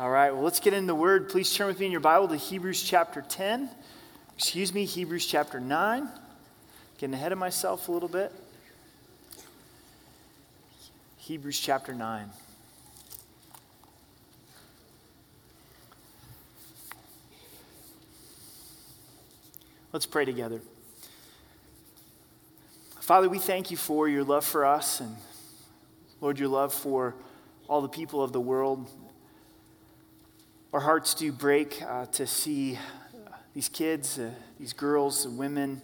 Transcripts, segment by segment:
All right, well, let's get into the word. Please turn with me in your Bible to Hebrews chapter 10. Excuse me, Hebrews chapter 9. Getting ahead of myself a little bit. Hebrews chapter 9. Let's pray together. Father, we thank you for your love for us and, Lord, your love for all the people of the world. Our hearts do break uh, to see uh, these kids, uh, these girls, and women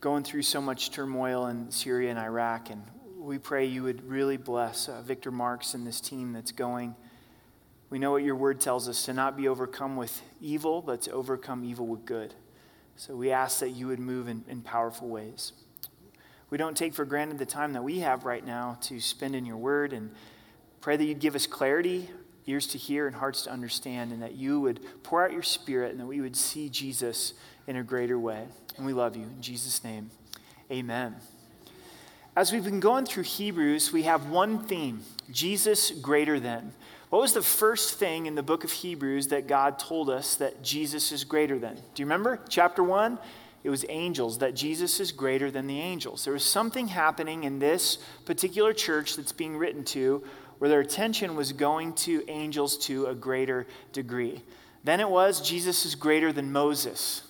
going through so much turmoil in Syria and Iraq. And we pray you would really bless uh, Victor Marks and this team that's going. We know what your word tells us to not be overcome with evil, but to overcome evil with good. So we ask that you would move in, in powerful ways. We don't take for granted the time that we have right now to spend in your word and pray that you'd give us clarity ears to hear and hearts to understand, and that you would pour out your spirit and that we would see Jesus in a greater way. And we love you. In Jesus' name, amen. As we've been going through Hebrews, we have one theme Jesus greater than. What was the first thing in the book of Hebrews that God told us that Jesus is greater than? Do you remember? Chapter 1, it was angels, that Jesus is greater than the angels. There was something happening in this particular church that's being written to where their attention was going to angels to a greater degree. Then it was Jesus is greater than Moses.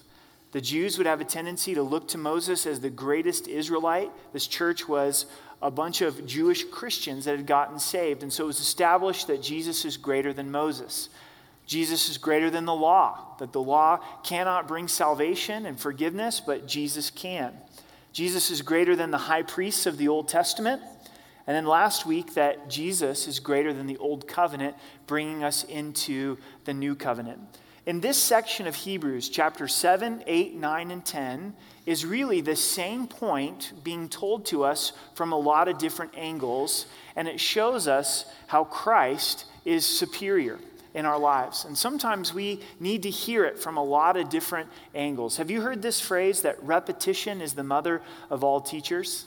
The Jews would have a tendency to look to Moses as the greatest Israelite. This church was a bunch of Jewish Christians that had gotten saved. And so it was established that Jesus is greater than Moses. Jesus is greater than the law, that the law cannot bring salvation and forgiveness, but Jesus can. Jesus is greater than the high priests of the Old Testament. And then last week, that Jesus is greater than the old covenant, bringing us into the new covenant. In this section of Hebrews, chapter 7, 8, 9, and 10, is really the same point being told to us from a lot of different angles, and it shows us how Christ is superior in our lives. And sometimes we need to hear it from a lot of different angles. Have you heard this phrase that repetition is the mother of all teachers?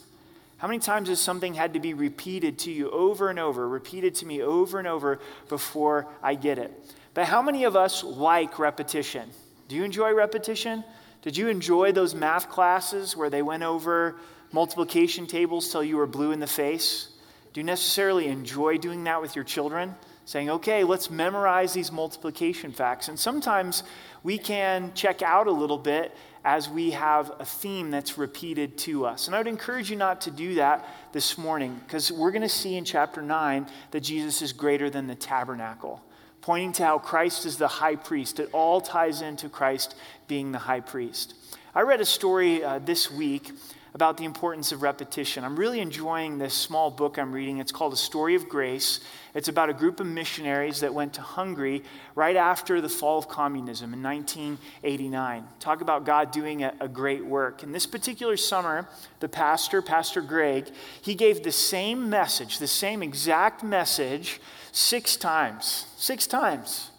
How many times has something had to be repeated to you over and over, repeated to me over and over before I get it? But how many of us like repetition? Do you enjoy repetition? Did you enjoy those math classes where they went over multiplication tables till you were blue in the face? Do you necessarily enjoy doing that with your children? Saying, okay, let's memorize these multiplication facts. And sometimes we can check out a little bit as we have a theme that's repeated to us. And I would encourage you not to do that this morning because we're going to see in chapter 9 that Jesus is greater than the tabernacle, pointing to how Christ is the high priest. It all ties into Christ being the high priest. I read a story uh, this week about the importance of repetition. I'm really enjoying this small book I'm reading. It's called A Story of Grace. It's about a group of missionaries that went to Hungary right after the fall of communism in 1989. Talk about God doing a, a great work. And this particular summer, the pastor, Pastor Greg, he gave the same message, the same exact message, six times. Six times.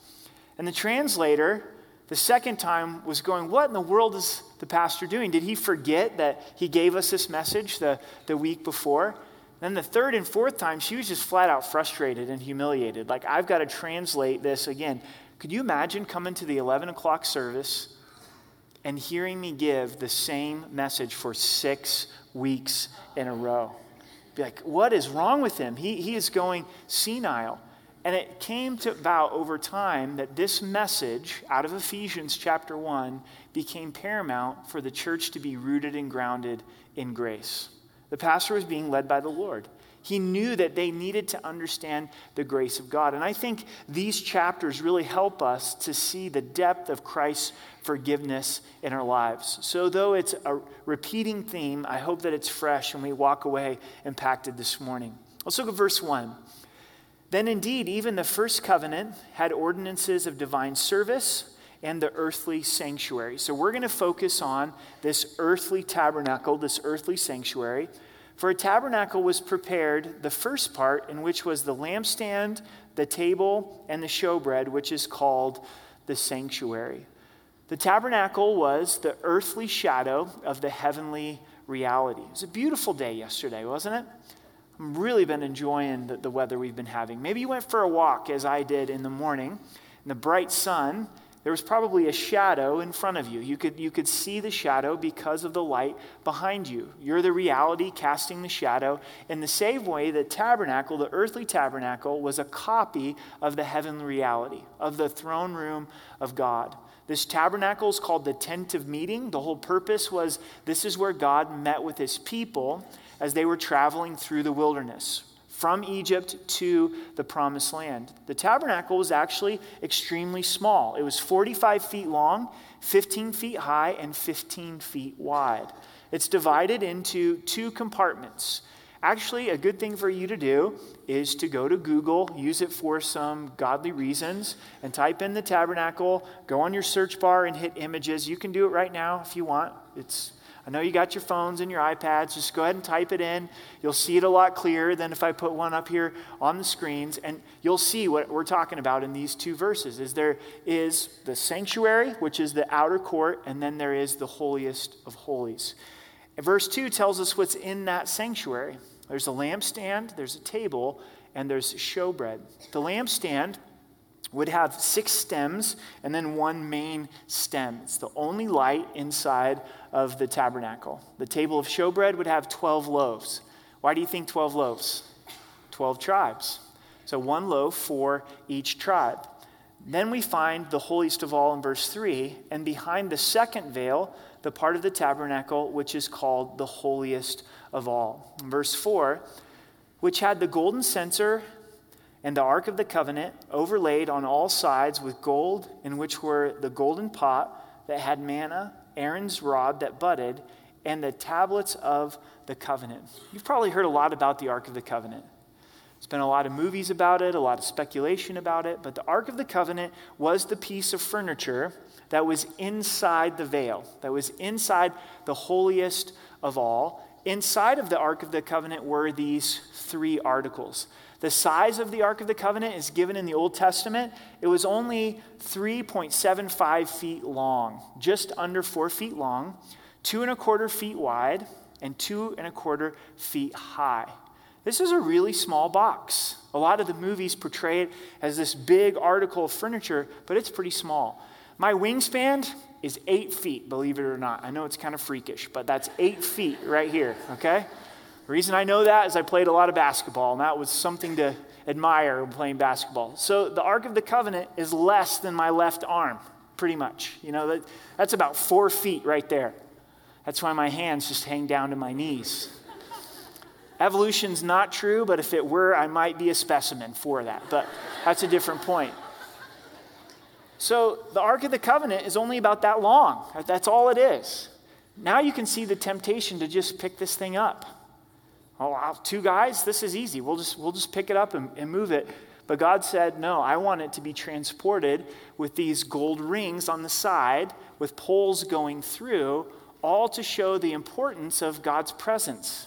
And the translator, the second time, was going, What in the world is the pastor doing? Did he forget that he gave us this message the, the week before? Then the third and fourth time, she was just flat out frustrated and humiliated. Like, I've got to translate this again. Could you imagine coming to the 11 o'clock service and hearing me give the same message for six weeks in a row? Be like, what is wrong with him? He, he is going senile. And it came to about over time that this message out of Ephesians chapter 1 became paramount for the church to be rooted and grounded in grace. The pastor was being led by the Lord. He knew that they needed to understand the grace of God. And I think these chapters really help us to see the depth of Christ's forgiveness in our lives. So, though it's a repeating theme, I hope that it's fresh and we walk away impacted this morning. Let's look at verse 1. Then indeed, even the first covenant had ordinances of divine service and the earthly sanctuary. So we're going to focus on this earthly tabernacle, this earthly sanctuary. For a tabernacle was prepared, the first part, in which was the lampstand, the table, and the showbread, which is called the sanctuary. The tabernacle was the earthly shadow of the heavenly reality. It was a beautiful day yesterday, wasn't it? Really been enjoying the, the weather we've been having. Maybe you went for a walk, as I did in the morning, in the bright sun. There was probably a shadow in front of you. You could, you could see the shadow because of the light behind you. You're the reality casting the shadow. In the same way, the tabernacle, the earthly tabernacle, was a copy of the heavenly reality, of the throne room of God. This tabernacle is called the tent of meeting. The whole purpose was this is where God met with his people as they were traveling through the wilderness from Egypt to the promised land. The tabernacle was actually extremely small. It was 45 feet long, 15 feet high, and 15 feet wide. It's divided into two compartments. Actually, a good thing for you to do is to go to Google, use it for some godly reasons, and type in the tabernacle, go on your search bar and hit images. You can do it right now if you want. It's I know you got your phones and your iPads. Just go ahead and type it in. You'll see it a lot clearer than if I put one up here on the screens. And you'll see what we're talking about in these two verses. Is there is the sanctuary, which is the outer court, and then there is the holiest of holies. And verse 2 tells us what's in that sanctuary. There's a lampstand, there's a table, and there's showbread. The lampstand would have six stems and then one main stem. It's the only light inside of the tabernacle. The table of showbread would have 12 loaves. Why do you think 12 loaves? 12 tribes. So one loaf for each tribe. Then we find the holiest of all in verse 3, and behind the second veil, the part of the tabernacle which is called the holiest of all. In verse 4, which had the golden censer and the Ark of the Covenant overlaid on all sides with gold, in which were the golden pot that had manna, Aaron's rod that budded, and the tablets of the covenant. You've probably heard a lot about the Ark of the Covenant. There's been a lot of movies about it, a lot of speculation about it, but the Ark of the Covenant was the piece of furniture that was inside the veil, that was inside the holiest of all. Inside of the Ark of the Covenant were these three articles the size of the Ark of the Covenant is given in the Old Testament. It was only 3.75 feet long, just under four feet long, two and a quarter feet wide, and two and a quarter feet high. This is a really small box. A lot of the movies portray it as this big article of furniture, but it's pretty small. My wingspan is eight feet, believe it or not. I know it's kind of freakish, but that's eight feet right here, okay? The reason I know that is I played a lot of basketball, and that was something to admire when playing basketball. So the Ark of the Covenant is less than my left arm, pretty much. You know, that, that's about four feet right there. That's why my hands just hang down to my knees. Evolution's not true, but if it were, I might be a specimen for that. But that's a different point. So the Ark of the Covenant is only about that long. That's all it is. Now you can see the temptation to just pick this thing up. Oh, two guys, this is easy. We'll just, we'll just pick it up and, and move it. But God said, No, I want it to be transported with these gold rings on the side, with poles going through, all to show the importance of God's presence.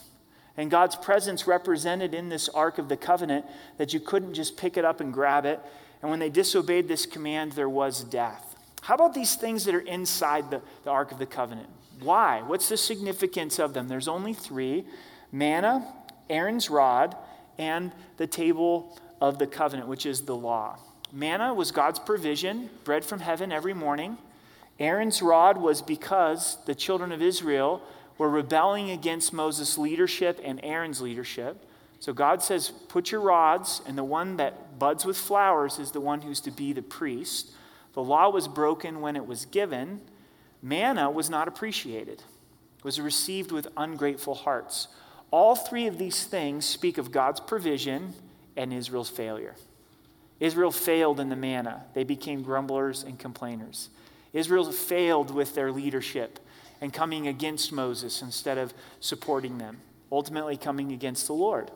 And God's presence represented in this Ark of the Covenant that you couldn't just pick it up and grab it. And when they disobeyed this command, there was death. How about these things that are inside the, the Ark of the Covenant? Why? What's the significance of them? There's only three manna, Aaron's rod, and the table of the covenant, which is the law. Manna was God's provision, bread from heaven every morning. Aaron's rod was because the children of Israel were rebelling against Moses' leadership and Aaron's leadership. So God says, Put your rods, and the one that buds with flowers is the one who's to be the priest. The law was broken when it was given. Manna was not appreciated, it was received with ungrateful hearts. All three of these things speak of God's provision and Israel's failure. Israel failed in the manna, they became grumblers and complainers. Israel failed with their leadership and coming against Moses instead of supporting them, ultimately coming against the Lord.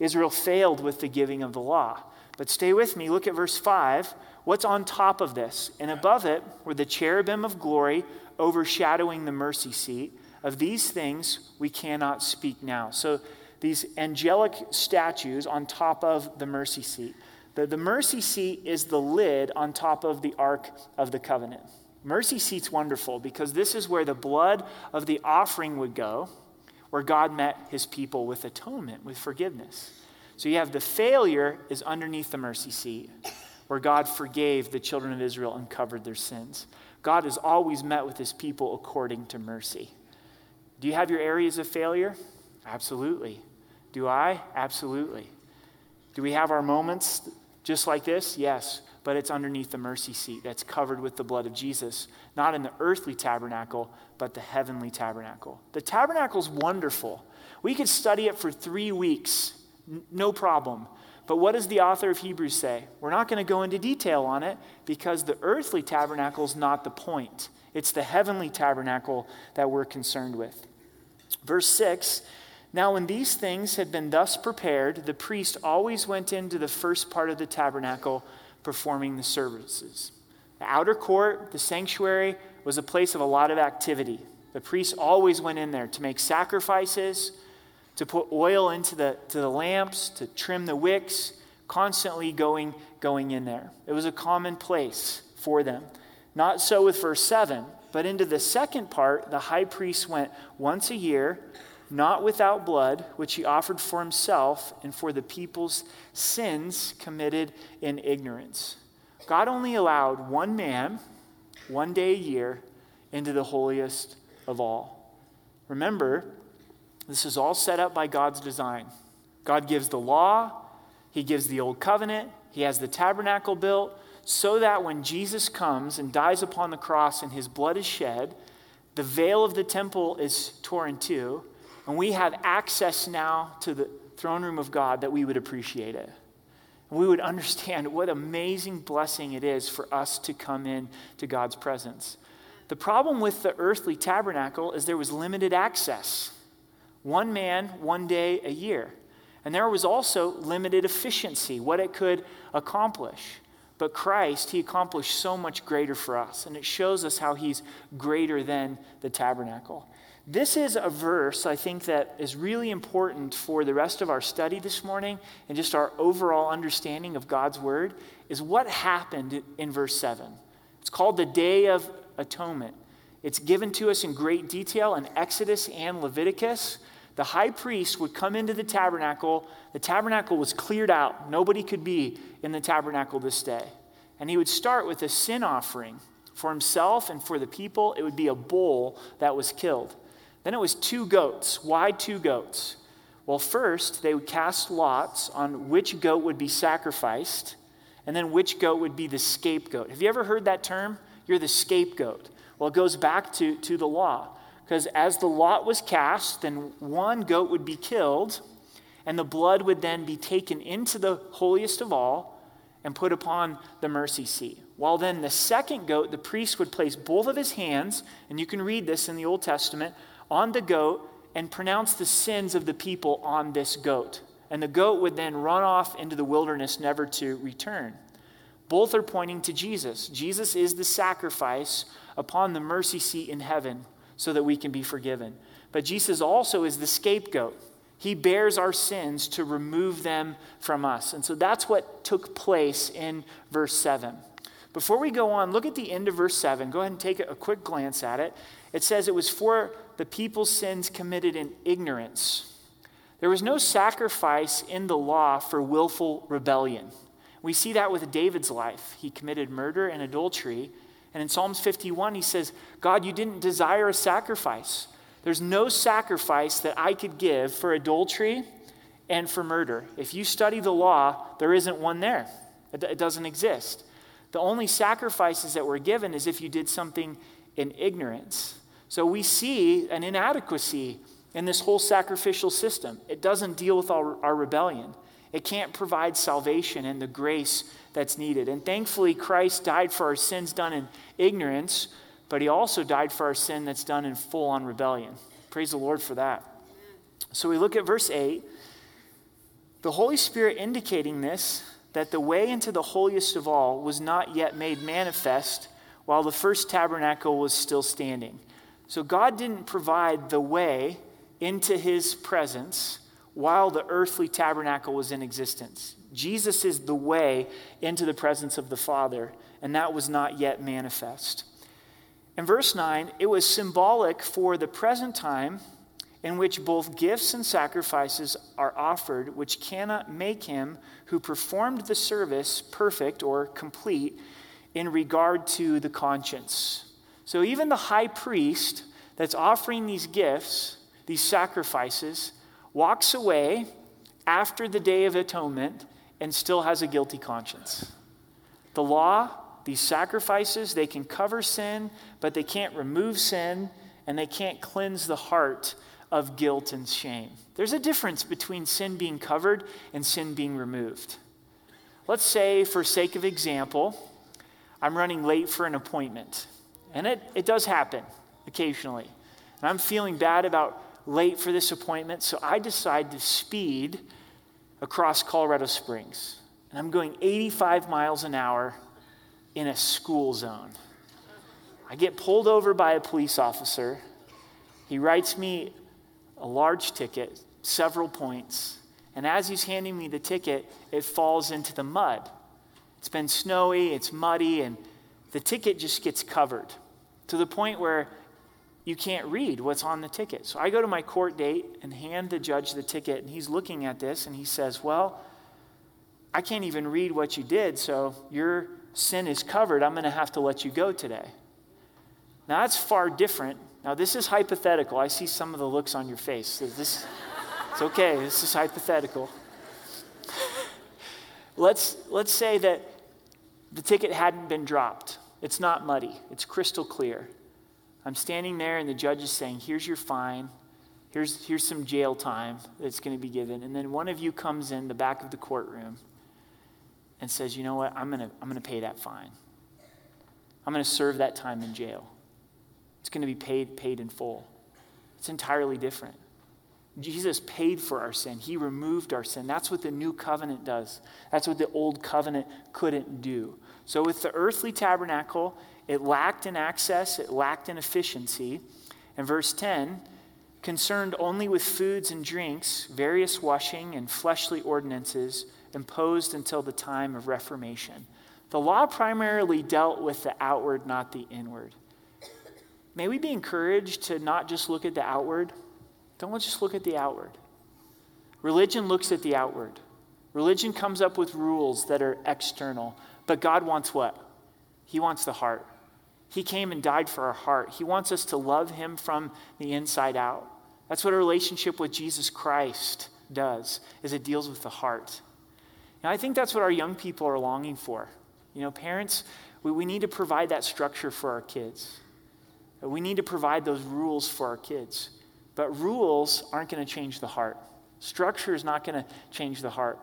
Israel failed with the giving of the law. But stay with me, look at verse 5. What's on top of this? And above it were the cherubim of glory overshadowing the mercy seat of these things we cannot speak now. So these angelic statues on top of the mercy seat. The, the mercy seat is the lid on top of the Ark of the Covenant. Mercy seat's wonderful because this is where the blood of the offering would go, where God met his people with atonement, with forgiveness. So you have the failure is underneath the mercy seat, where God forgave the children of Israel and covered their sins. God has always met with his people according to mercy. Do you have your areas of failure? Absolutely. Do I? Absolutely. Do we have our moments just like this? Yes, but it's underneath the mercy seat that's covered with the blood of Jesus, not in the earthly tabernacle, but the heavenly tabernacle. The tabernacle's wonderful. We could study it for three weeks, n- no problem. But what does the author of Hebrews say? We're not going to go into detail on it because the earthly tabernacle is not the point. It's the heavenly tabernacle that we're concerned with. Verse 6 Now, when these things had been thus prepared, the priest always went into the first part of the tabernacle performing the services. The outer court, the sanctuary, was a place of a lot of activity. The priest always went in there to make sacrifices, to put oil into the, to the lamps, to trim the wicks, constantly going, going in there. It was a common place for them. Not so with verse 7, but into the second part, the high priest went once a year, not without blood, which he offered for himself and for the people's sins committed in ignorance. God only allowed one man, one day a year, into the holiest of all. Remember, this is all set up by God's design. God gives the law, He gives the old covenant, He has the tabernacle built, so that when Jesus comes and dies upon the cross and His blood is shed, the veil of the temple is torn in two, and we have access now to the throne room of God that we would appreciate it. We would understand what amazing blessing it is for us to come in to God's presence. The problem with the earthly tabernacle is there was limited access. One man, one day a year. And there was also limited efficiency, what it could accomplish. But Christ, He accomplished so much greater for us. And it shows us how He's greater than the tabernacle. This is a verse I think that is really important for the rest of our study this morning and just our overall understanding of God's word is what happened in verse 7. It's called the Day of Atonement. It's given to us in great detail in Exodus and Leviticus. The high priest would come into the tabernacle. The tabernacle was cleared out. Nobody could be in the tabernacle this day. And he would start with a sin offering for himself and for the people. It would be a bull that was killed. Then it was two goats. Why two goats? Well, first, they would cast lots on which goat would be sacrificed, and then which goat would be the scapegoat. Have you ever heard that term? You're the scapegoat. Well, it goes back to, to the law. Because as the lot was cast, then one goat would be killed, and the blood would then be taken into the holiest of all and put upon the mercy seat. While then the second goat, the priest would place both of his hands, and you can read this in the Old Testament, on the goat and pronounce the sins of the people on this goat. And the goat would then run off into the wilderness, never to return. Both are pointing to Jesus. Jesus is the sacrifice upon the mercy seat in heaven so that we can be forgiven. But Jesus also is the scapegoat. He bears our sins to remove them from us. And so that's what took place in verse 7. Before we go on, look at the end of verse 7. Go ahead and take a quick glance at it. It says it was for the people's sins committed in ignorance. There was no sacrifice in the law for willful rebellion. We see that with David's life. He committed murder and adultery. And in Psalms 51, he says, God, you didn't desire a sacrifice. There's no sacrifice that I could give for adultery and for murder. If you study the law, there isn't one there, it doesn't exist. The only sacrifices that were given is if you did something in ignorance. So we see an inadequacy in this whole sacrificial system. It doesn't deal with our, our rebellion, it can't provide salvation and the grace that's needed. And thankfully, Christ died for our sins done in ignorance, but he also died for our sin that's done in full on rebellion. Praise the Lord for that. So we look at verse 8. The Holy Spirit indicating this that the way into the holiest of all was not yet made manifest while the first tabernacle was still standing. So God didn't provide the way into his presence while the earthly tabernacle was in existence. Jesus is the way into the presence of the Father, and that was not yet manifest. In verse 9, it was symbolic for the present time in which both gifts and sacrifices are offered, which cannot make him who performed the service perfect or complete in regard to the conscience. So even the high priest that's offering these gifts, these sacrifices, walks away after the Day of Atonement and still has a guilty conscience. The law, these sacrifices, they can cover sin, but they can't remove sin and they can't cleanse the heart of guilt and shame. There's a difference between sin being covered and sin being removed. Let's say, for sake of example, I'm running late for an appointment. And it, it does happen occasionally. And I'm feeling bad about late for this appointment, so I decide to speed across Colorado Springs. And I'm going 85 miles an hour in a school zone. I get pulled over by a police officer. He writes me a large ticket, several points. And as he's handing me the ticket, it falls into the mud. It's been snowy, it's muddy, and the ticket just gets covered to the point where you can't read what's on the ticket. So I go to my court date and hand the judge the ticket, and he's looking at this and he says, Well, I can't even read what you did, so your sin is covered. I'm going to have to let you go today. Now, that's far different now, this is hypothetical. I see some of the looks on your face. This, it's okay, this is hypothetical. let's, let's say that the ticket hadn't been dropped. It's not muddy, it's crystal clear. I'm standing there, and the judge is saying, Here's your fine. Here's, here's some jail time that's going to be given. And then one of you comes in the back of the courtroom and says, You know what? I'm going to I'm going to pay that fine. I'm going to serve that time in jail. It's going to be paid, paid in full. It's entirely different. Jesus paid for our sin. He removed our sin. That's what the new covenant does. That's what the old covenant couldn't do. So, with the earthly tabernacle, it lacked in access, it lacked in efficiency. And verse 10 concerned only with foods and drinks, various washing and fleshly ordinances imposed until the time of Reformation. The law primarily dealt with the outward, not the inward. May we be encouraged to not just look at the outward. Don't just look at the outward. Religion looks at the outward. Religion comes up with rules that are external. But God wants what? He wants the heart. He came and died for our heart. He wants us to love Him from the inside out. That's what a relationship with Jesus Christ does, is it deals with the heart. And I think that's what our young people are longing for. You know, parents, we, we need to provide that structure for our kids. We need to provide those rules for our kids. But rules aren't going to change the heart. Structure is not going to change the heart.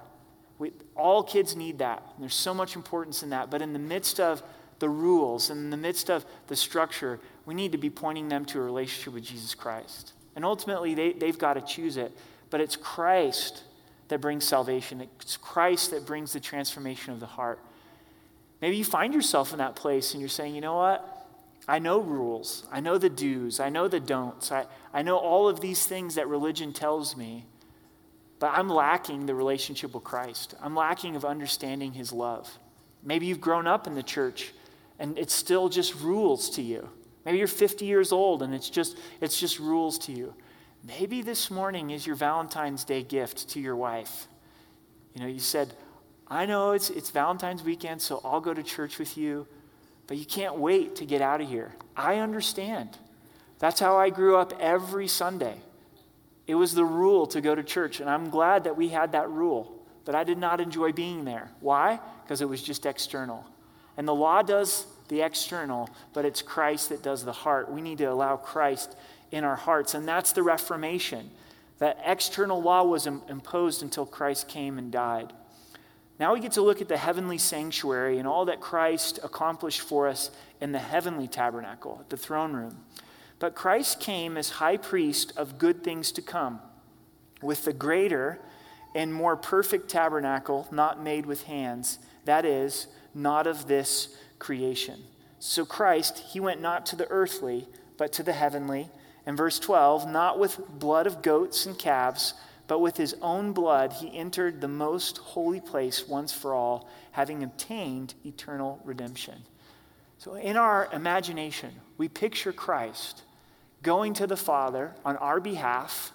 We, all kids need that. There's so much importance in that. But in the midst of the rules, and in the midst of the structure, we need to be pointing them to a relationship with Jesus Christ. And ultimately, they, they've got to choose it. But it's Christ that brings salvation, it's Christ that brings the transformation of the heart. Maybe you find yourself in that place and you're saying, you know what? I know rules. I know the do's. I know the don'ts. I, I know all of these things that religion tells me, but I'm lacking the relationship with Christ. I'm lacking of understanding his love. Maybe you've grown up in the church and it's still just rules to you. Maybe you're 50 years old and it's just, it's just rules to you. Maybe this morning is your Valentine's Day gift to your wife. You know, you said, I know it's, it's Valentine's weekend, so I'll go to church with you but you can't wait to get out of here. I understand. That's how I grew up every Sunday. It was the rule to go to church, and I'm glad that we had that rule, but I did not enjoy being there. Why? Because it was just external. And the law does the external, but it's Christ that does the heart. We need to allow Christ in our hearts, and that's the Reformation. That external law was imposed until Christ came and died. Now we get to look at the heavenly sanctuary and all that Christ accomplished for us in the heavenly tabernacle, the throne room. But Christ came as high priest of good things to come, with the greater and more perfect tabernacle not made with hands, that is, not of this creation. So Christ, he went not to the earthly, but to the heavenly. And verse 12, not with blood of goats and calves but with his own blood, he entered the most holy place once for all, having obtained eternal redemption. So, in our imagination, we picture Christ going to the Father on our behalf,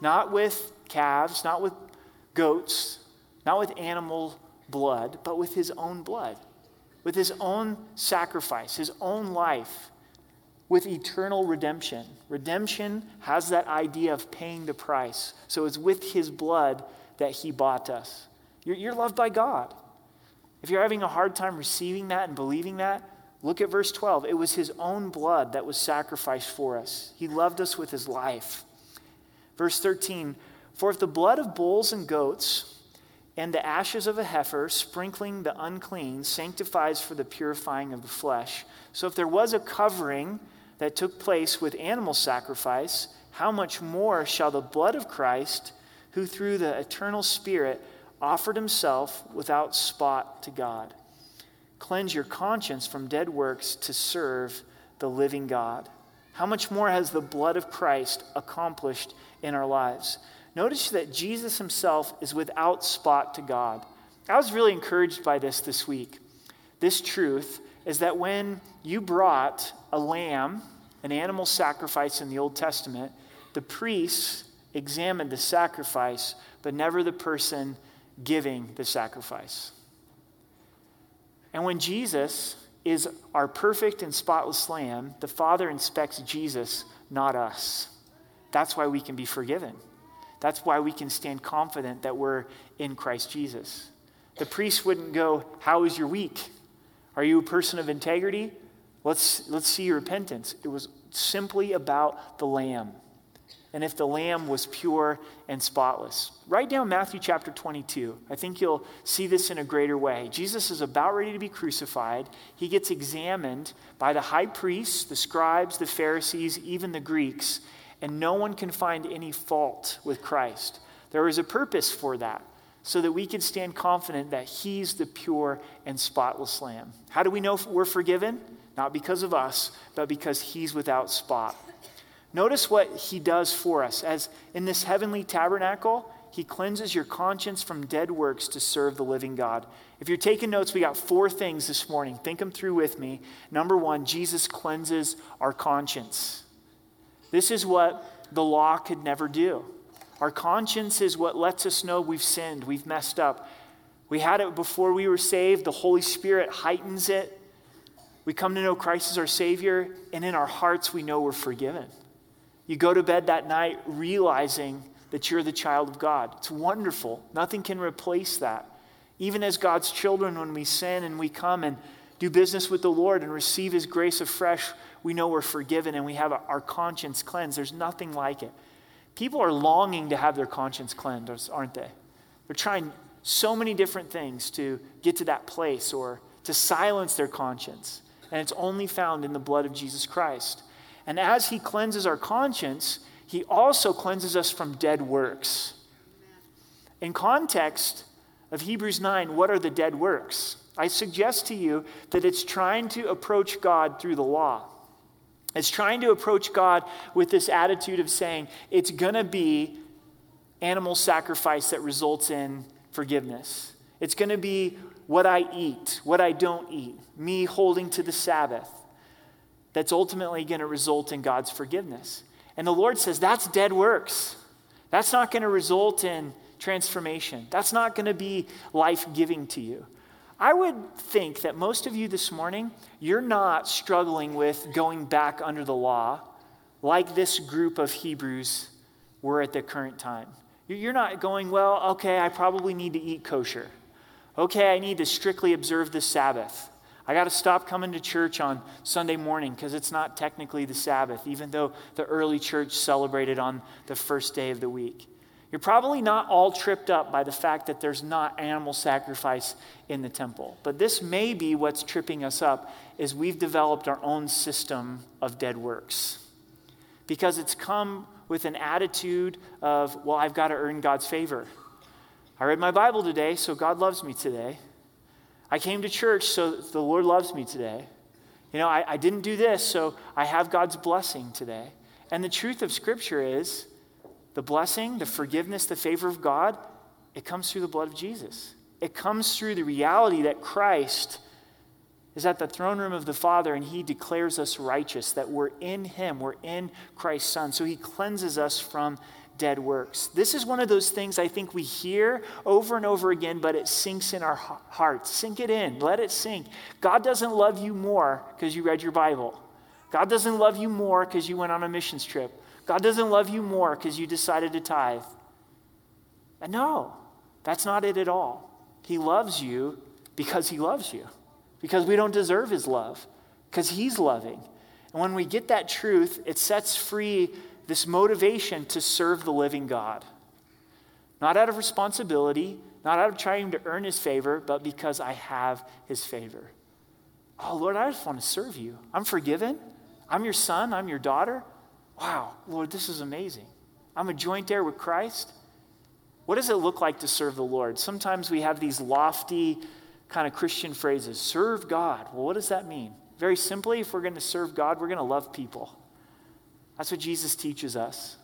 not with calves, not with goats, not with animal blood, but with his own blood, with his own sacrifice, his own life, with eternal redemption. Redemption has that idea of paying the price. So it's with his blood that he bought us. You're, you're loved by God. If you're having a hard time receiving that and believing that, look at verse 12. It was his own blood that was sacrificed for us. He loved us with his life. Verse 13 For if the blood of bulls and goats, and the ashes of a heifer, sprinkling the unclean, sanctifies for the purifying of the flesh. So, if there was a covering that took place with animal sacrifice, how much more shall the blood of Christ, who through the eternal Spirit offered himself without spot to God, cleanse your conscience from dead works to serve the living God? How much more has the blood of Christ accomplished in our lives? Notice that Jesus himself is without spot to God. I was really encouraged by this this week. This truth is that when you brought a lamb, an animal sacrifice in the Old Testament, the priests examined the sacrifice, but never the person giving the sacrifice. And when Jesus is our perfect and spotless lamb, the Father inspects Jesus, not us. That's why we can be forgiven. That's why we can stand confident that we're in Christ Jesus. The priest wouldn't go, How is your week? Are you a person of integrity? Let's, let's see your repentance. It was simply about the lamb. And if the lamb was pure and spotless. Write down Matthew chapter 22. I think you'll see this in a greater way. Jesus is about ready to be crucified. He gets examined by the high priests, the scribes, the Pharisees, even the Greeks and no one can find any fault with Christ. There is a purpose for that, so that we can stand confident that He's the pure and spotless Lamb. How do we know we're forgiven? Not because of us, but because He's without spot. Notice what He does for us. As in this heavenly tabernacle, He cleanses your conscience from dead works to serve the living God. If you're taking notes, we got four things this morning. Think them through with me. Number one, Jesus cleanses our conscience. This is what the law could never do. Our conscience is what lets us know we've sinned, we've messed up. We had it before we were saved. The Holy Spirit heightens it. We come to know Christ as our Savior, and in our hearts, we know we're forgiven. You go to bed that night realizing that you're the child of God. It's wonderful. Nothing can replace that. Even as God's children, when we sin and we come and do business with the Lord and receive His grace afresh, we know we're forgiven and we have our conscience cleansed. There's nothing like it. People are longing to have their conscience cleansed, aren't they? They're trying so many different things to get to that place or to silence their conscience. And it's only found in the blood of Jesus Christ. And as He cleanses our conscience, He also cleanses us from dead works. In context of Hebrews 9, what are the dead works? I suggest to you that it's trying to approach God through the law. It's trying to approach God with this attitude of saying, it's going to be animal sacrifice that results in forgiveness. It's going to be what I eat, what I don't eat, me holding to the Sabbath. That's ultimately going to result in God's forgiveness. And the Lord says, that's dead works. That's not going to result in transformation. That's not going to be life giving to you. I would think that most of you this morning, you're not struggling with going back under the law like this group of Hebrews were at the current time. You're not going, well, okay, I probably need to eat kosher. Okay, I need to strictly observe the Sabbath. I got to stop coming to church on Sunday morning because it's not technically the Sabbath, even though the early church celebrated on the first day of the week. You're probably not all tripped up by the fact that there's not animal sacrifice in the temple. But this may be what's tripping us up is we've developed our own system of dead works. Because it's come with an attitude of, well, I've got to earn God's favor. I read my Bible today, so God loves me today. I came to church, so the Lord loves me today. You know, I, I didn't do this, so I have God's blessing today. And the truth of Scripture is, the blessing, the forgiveness, the favor of God, it comes through the blood of Jesus. It comes through the reality that Christ is at the throne room of the Father, and he declares us righteous, that we're in him, we're in Christ's Son. So he cleanses us from dead works. This is one of those things I think we hear over and over again, but it sinks in our hearts. Sink it in, let it sink. God doesn't love you more because you read your Bible. God doesn't love you more because you went on a missions trip. God doesn't love you more because you decided to tithe. And no, that's not it at all. He loves you because he loves you, because we don't deserve his love, because he's loving. And when we get that truth, it sets free this motivation to serve the living God. Not out of responsibility, not out of trying to earn his favor, but because I have his favor. Oh, Lord, I just want to serve you. I'm forgiven. I'm your son. I'm your daughter. Wow, Lord, this is amazing. I'm a joint heir with Christ. What does it look like to serve the Lord? Sometimes we have these lofty kind of Christian phrases serve God. Well, what does that mean? Very simply, if we're going to serve God, we're going to love people. That's what Jesus teaches us.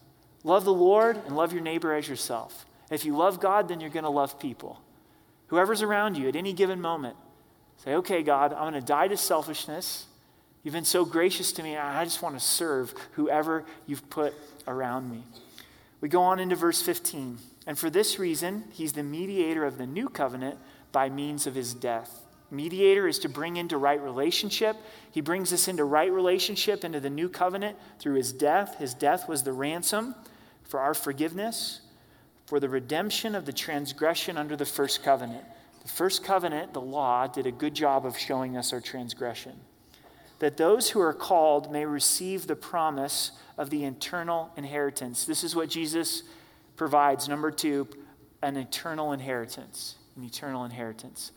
Love the Lord and love your neighbor as yourself. If you love God, then you're going to love people. Whoever's around you at any given moment, say, okay, God, I'm going to die to selfishness. You've been so gracious to me. I just want to serve whoever you've put around me. We go on into verse 15. And for this reason, he's the mediator of the new covenant by means of his death. Mediator is to bring into right relationship. He brings us into right relationship into the new covenant through his death. His death was the ransom for our forgiveness, for the redemption of the transgression under the first covenant. The first covenant, the law, did a good job of showing us our transgression. That those who are called may receive the promise of the eternal inheritance. This is what Jesus provides. Number two, an eternal inheritance. An eternal inheritance.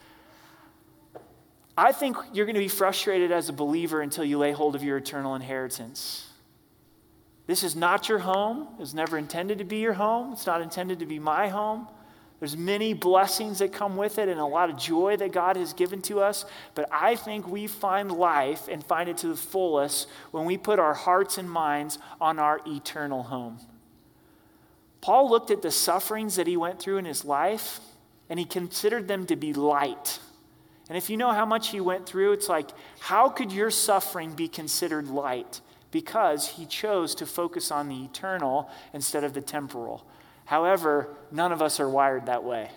I think you're going to be frustrated as a believer until you lay hold of your eternal inheritance. This is not your home. It was never intended to be your home. It's not intended to be my home. There's many blessings that come with it and a lot of joy that God has given to us. But I think we find life and find it to the fullest when we put our hearts and minds on our eternal home. Paul looked at the sufferings that he went through in his life and he considered them to be light. And if you know how much he went through, it's like, how could your suffering be considered light? Because he chose to focus on the eternal instead of the temporal. However, none of us are wired that way.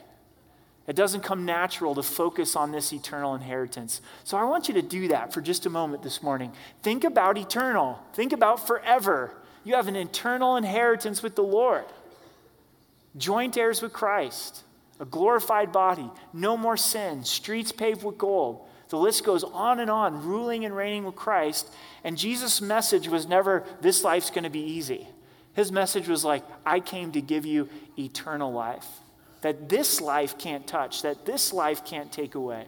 It doesn't come natural to focus on this eternal inheritance. So I want you to do that for just a moment this morning. Think about eternal, think about forever. You have an eternal inheritance with the Lord, joint heirs with Christ a glorified body, no more sin, streets paved with gold. The list goes on and on, ruling and reigning with Christ. And Jesus' message was never, this life's going to be easy. His message was like, I came to give you eternal life, that this life can't touch, that this life can't take away.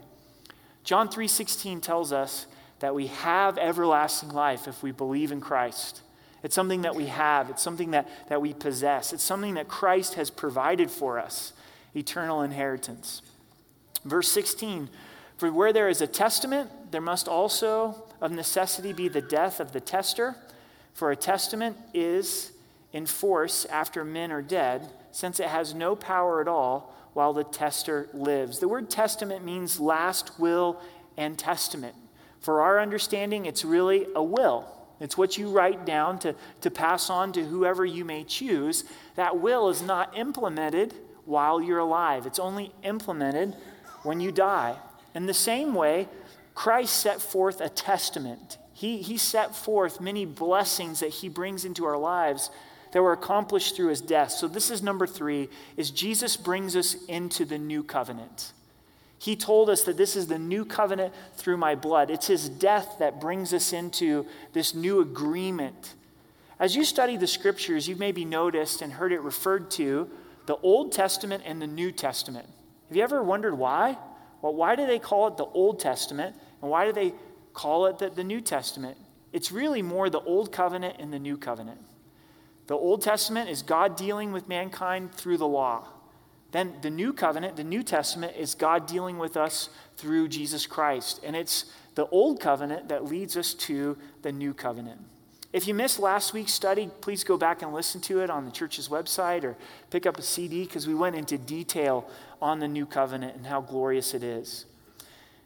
John 3:16 tells us that we have everlasting life if we believe in Christ. It's something that we have, it's something that, that we possess, it's something that Christ has provided for us eternal inheritance. Verse 16 For where there is a testament, there must also of necessity be the death of the testator. For a testament is in force after men are dead, since it has no power at all while the testator lives. The word testament means last will and testament. For our understanding, it's really a will. It's what you write down to, to pass on to whoever you may choose. That will is not implemented while you're alive, it's only implemented when you die. In the same way, Christ set forth a testament. He, he set forth many blessings that he brings into our lives that were accomplished through his death. So this is number 3 is Jesus brings us into the new covenant. He told us that this is the new covenant through my blood. It's his death that brings us into this new agreement. As you study the scriptures, you've maybe noticed and heard it referred to the Old Testament and the New Testament. Have you ever wondered why? Well, why do they call it the Old Testament and why do they call it the, the New Testament? It's really more the Old Covenant and the New Covenant. The Old Testament is God dealing with mankind through the law. Then the New Covenant, the New Testament, is God dealing with us through Jesus Christ. And it's the Old Covenant that leads us to the New Covenant. If you missed last week's study, please go back and listen to it on the church's website or pick up a CD because we went into detail on the new covenant and how glorious it is.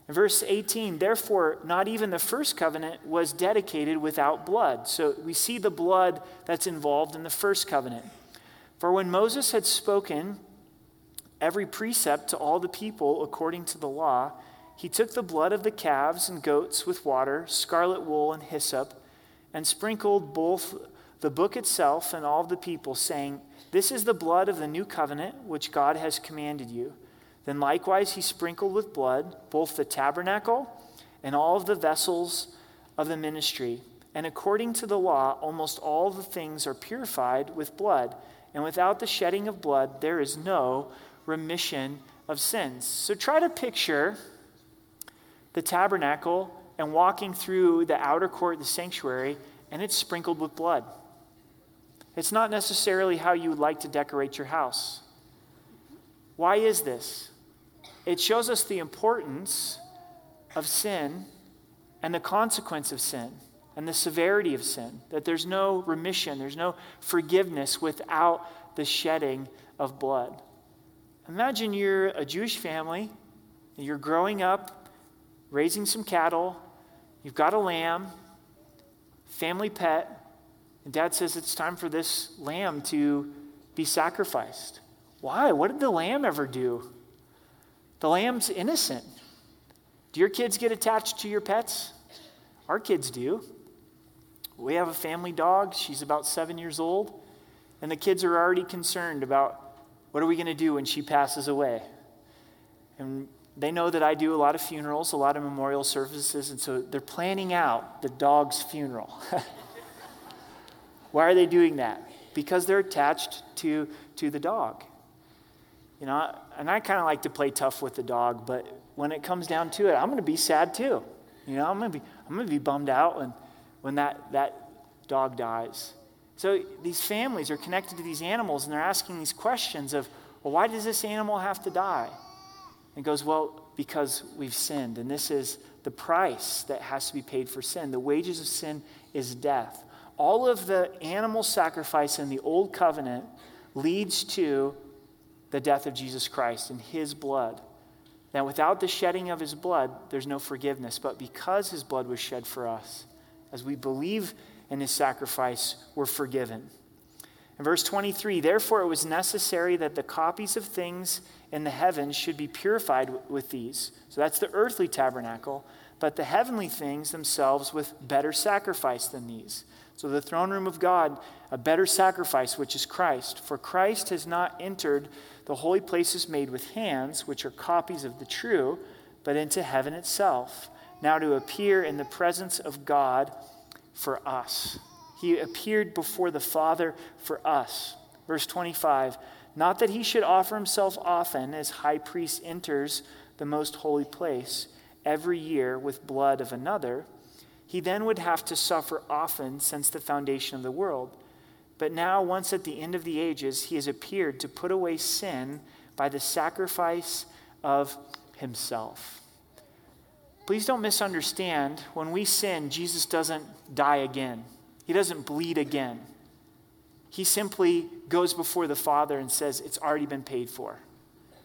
Verse 18, therefore, not even the first covenant was dedicated without blood. So we see the blood that's involved in the first covenant. For when Moses had spoken every precept to all the people according to the law, he took the blood of the calves and goats with water, scarlet wool, and hyssop, and sprinkled both the book itself and all the people, saying, This is the blood of the new covenant which God has commanded you. Then likewise he sprinkled with blood both the tabernacle and all of the vessels of the ministry. And according to the law, almost all the things are purified with blood. And without the shedding of blood, there is no remission of sins. So try to picture the tabernacle and walking through the outer court, the sanctuary, and it's sprinkled with blood. It's not necessarily how you would like to decorate your house. Why is this? It shows us the importance of sin and the consequence of sin and the severity of sin. That there's no remission, there's no forgiveness without the shedding of blood. Imagine you're a Jewish family, you're growing up, raising some cattle, you've got a lamb, family pet, and dad says it's time for this lamb to be sacrificed. Why? What did the lamb ever do? The lamb's innocent. Do your kids get attached to your pets? Our kids do. We have a family dog. She's about seven years old. And the kids are already concerned about what are we going to do when she passes away? And they know that I do a lot of funerals, a lot of memorial services, and so they're planning out the dog's funeral. Why are they doing that? Because they're attached to, to the dog. You know, and I kind of like to play tough with the dog, but when it comes down to it, I'm going to be sad too. You know, I'm going to be I'm going to be bummed out when when that that dog dies. So these families are connected to these animals and they're asking these questions of, well, why does this animal have to die? And goes, well, because we've sinned, and this is the price that has to be paid for sin. The wages of sin is death. All of the animal sacrifice in the old covenant leads to the death of Jesus Christ and his blood. Now, without the shedding of his blood, there's no forgiveness. But because his blood was shed for us, as we believe in his sacrifice, we're forgiven. In verse 23, therefore it was necessary that the copies of things in the heavens should be purified with these. So that's the earthly tabernacle, but the heavenly things themselves with better sacrifice than these. So the throne room of God, a better sacrifice, which is Christ. For Christ has not entered the holy places made with hands, which are copies of the true, but into heaven itself, now to appear in the presence of God for us. He appeared before the Father for us. Verse 25 Not that he should offer himself often, as high priest enters the most holy place every year with blood of another. He then would have to suffer often since the foundation of the world. But now, once at the end of the ages, he has appeared to put away sin by the sacrifice of himself. Please don't misunderstand. When we sin, Jesus doesn't die again, he doesn't bleed again. He simply goes before the Father and says, It's already been paid for.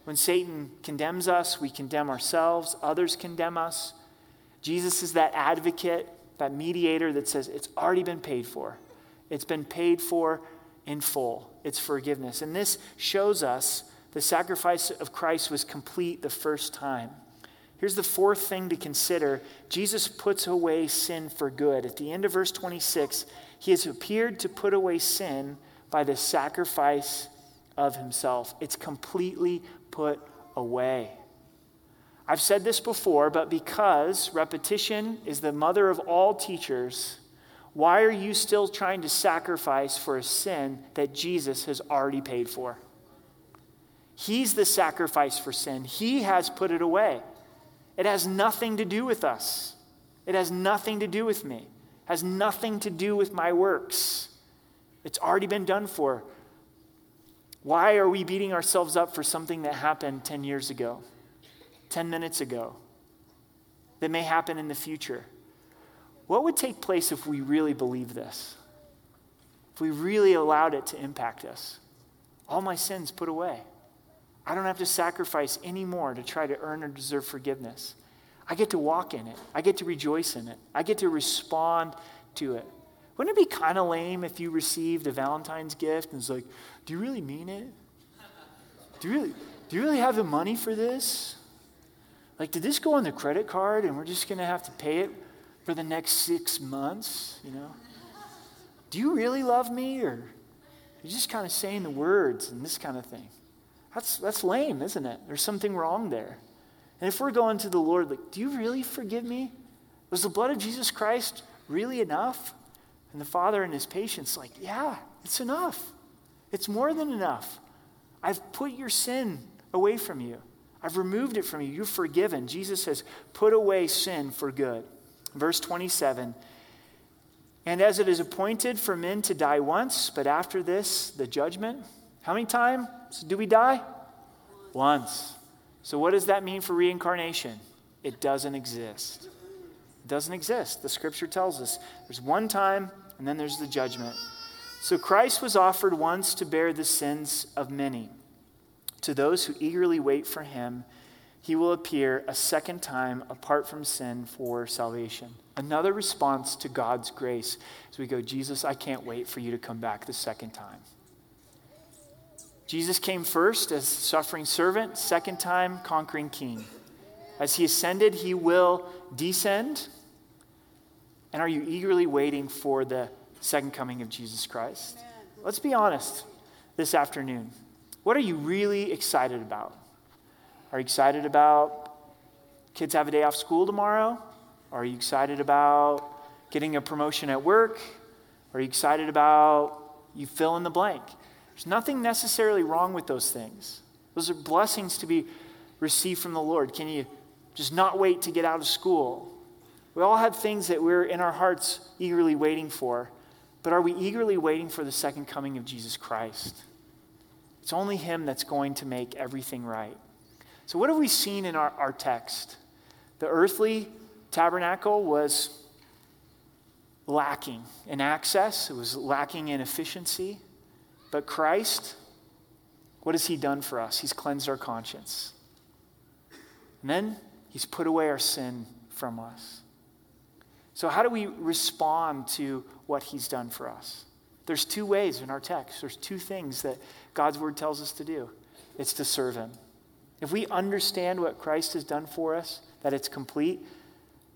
When Satan condemns us, we condemn ourselves, others condemn us. Jesus is that advocate, that mediator that says, It's already been paid for. It's been paid for in full. It's forgiveness. And this shows us the sacrifice of Christ was complete the first time. Here's the fourth thing to consider Jesus puts away sin for good. At the end of verse 26, he has appeared to put away sin by the sacrifice of himself. It's completely put away. I've said this before, but because repetition is the mother of all teachers, why are you still trying to sacrifice for a sin that Jesus has already paid for? He's the sacrifice for sin. He has put it away. It has nothing to do with us. It has nothing to do with me. It has nothing to do with my works. It's already been done for. Why are we beating ourselves up for something that happened 10 years ago, 10 minutes ago, that may happen in the future? What would take place if we really believed this? If we really allowed it to impact us? All my sins put away. I don't have to sacrifice anymore to try to earn or deserve forgiveness. I get to walk in it. I get to rejoice in it. I get to respond to it. Wouldn't it be kind of lame if you received a Valentine's gift and it's like, do you really mean it? Do you really, do you really have the money for this? Like, did this go on the credit card and we're just going to have to pay it for the next six months? You know? Do you really love me or you're just kind of saying the words and this kind of thing? That's, that's lame, isn't it? There's something wrong there. And if we're going to the Lord, like, do you really forgive me? Was the blood of Jesus Christ really enough? And the Father, in his patience, like, yeah, it's enough. It's more than enough. I've put your sin away from you. I've removed it from you. You're forgiven. Jesus says, put away sin for good. Verse 27 And as it is appointed for men to die once, but after this, the judgment. How many times do we die? Once. So, what does that mean for reincarnation? It doesn't exist. It doesn't exist. The scripture tells us there's one time and then there's the judgment. So, Christ was offered once to bear the sins of many. To those who eagerly wait for him, he will appear a second time apart from sin for salvation. Another response to God's grace as we go, Jesus, I can't wait for you to come back the second time. Jesus came first as suffering servant, second time conquering king. As he ascended, he will descend. And are you eagerly waiting for the second coming of Jesus Christ? Let's be honest this afternoon. What are you really excited about? Are you excited about kids have a day off school tomorrow? Are you excited about getting a promotion at work? Are you excited about you fill in the blank? There's nothing necessarily wrong with those things. Those are blessings to be received from the Lord. Can you just not wait to get out of school? We all have things that we're in our hearts eagerly waiting for, but are we eagerly waiting for the second coming of Jesus Christ? It's only Him that's going to make everything right. So, what have we seen in our, our text? The earthly tabernacle was lacking in access, it was lacking in efficiency. But Christ, what has He done for us? He's cleansed our conscience. And then He's put away our sin from us. So, how do we respond to what He's done for us? There's two ways in our text. There's two things that God's Word tells us to do it's to serve Him. If we understand what Christ has done for us, that it's complete,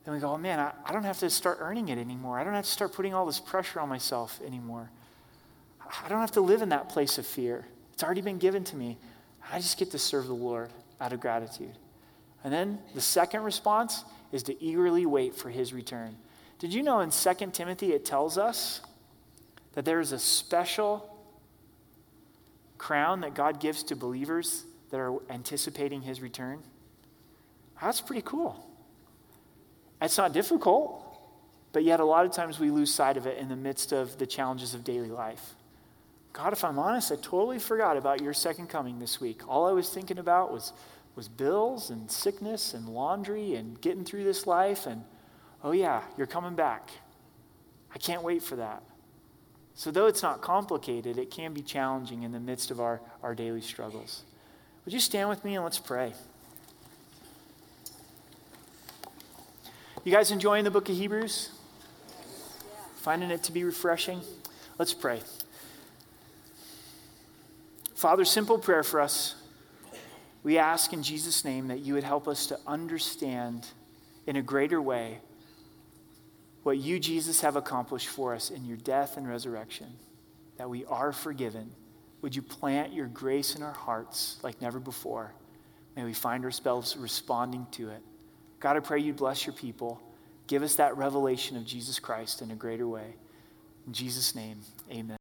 then we go, oh man, I, I don't have to start earning it anymore. I don't have to start putting all this pressure on myself anymore. I don't have to live in that place of fear. It's already been given to me. I just get to serve the Lord out of gratitude. And then the second response is to eagerly wait for his return. Did you know in 2 Timothy it tells us that there is a special crown that God gives to believers that are anticipating his return? That's pretty cool. It's not difficult, but yet a lot of times we lose sight of it in the midst of the challenges of daily life. God, if I'm honest, I totally forgot about your second coming this week. All I was thinking about was, was bills and sickness and laundry and getting through this life. And oh, yeah, you're coming back. I can't wait for that. So, though it's not complicated, it can be challenging in the midst of our, our daily struggles. Would you stand with me and let's pray? You guys enjoying the book of Hebrews? Finding it to be refreshing? Let's pray. Father, simple prayer for us. We ask in Jesus' name that you would help us to understand in a greater way what you, Jesus, have accomplished for us in your death and resurrection, that we are forgiven. Would you plant your grace in our hearts like never before? May we find ourselves responding to it. God, I pray you bless your people. Give us that revelation of Jesus Christ in a greater way. In Jesus' name, amen.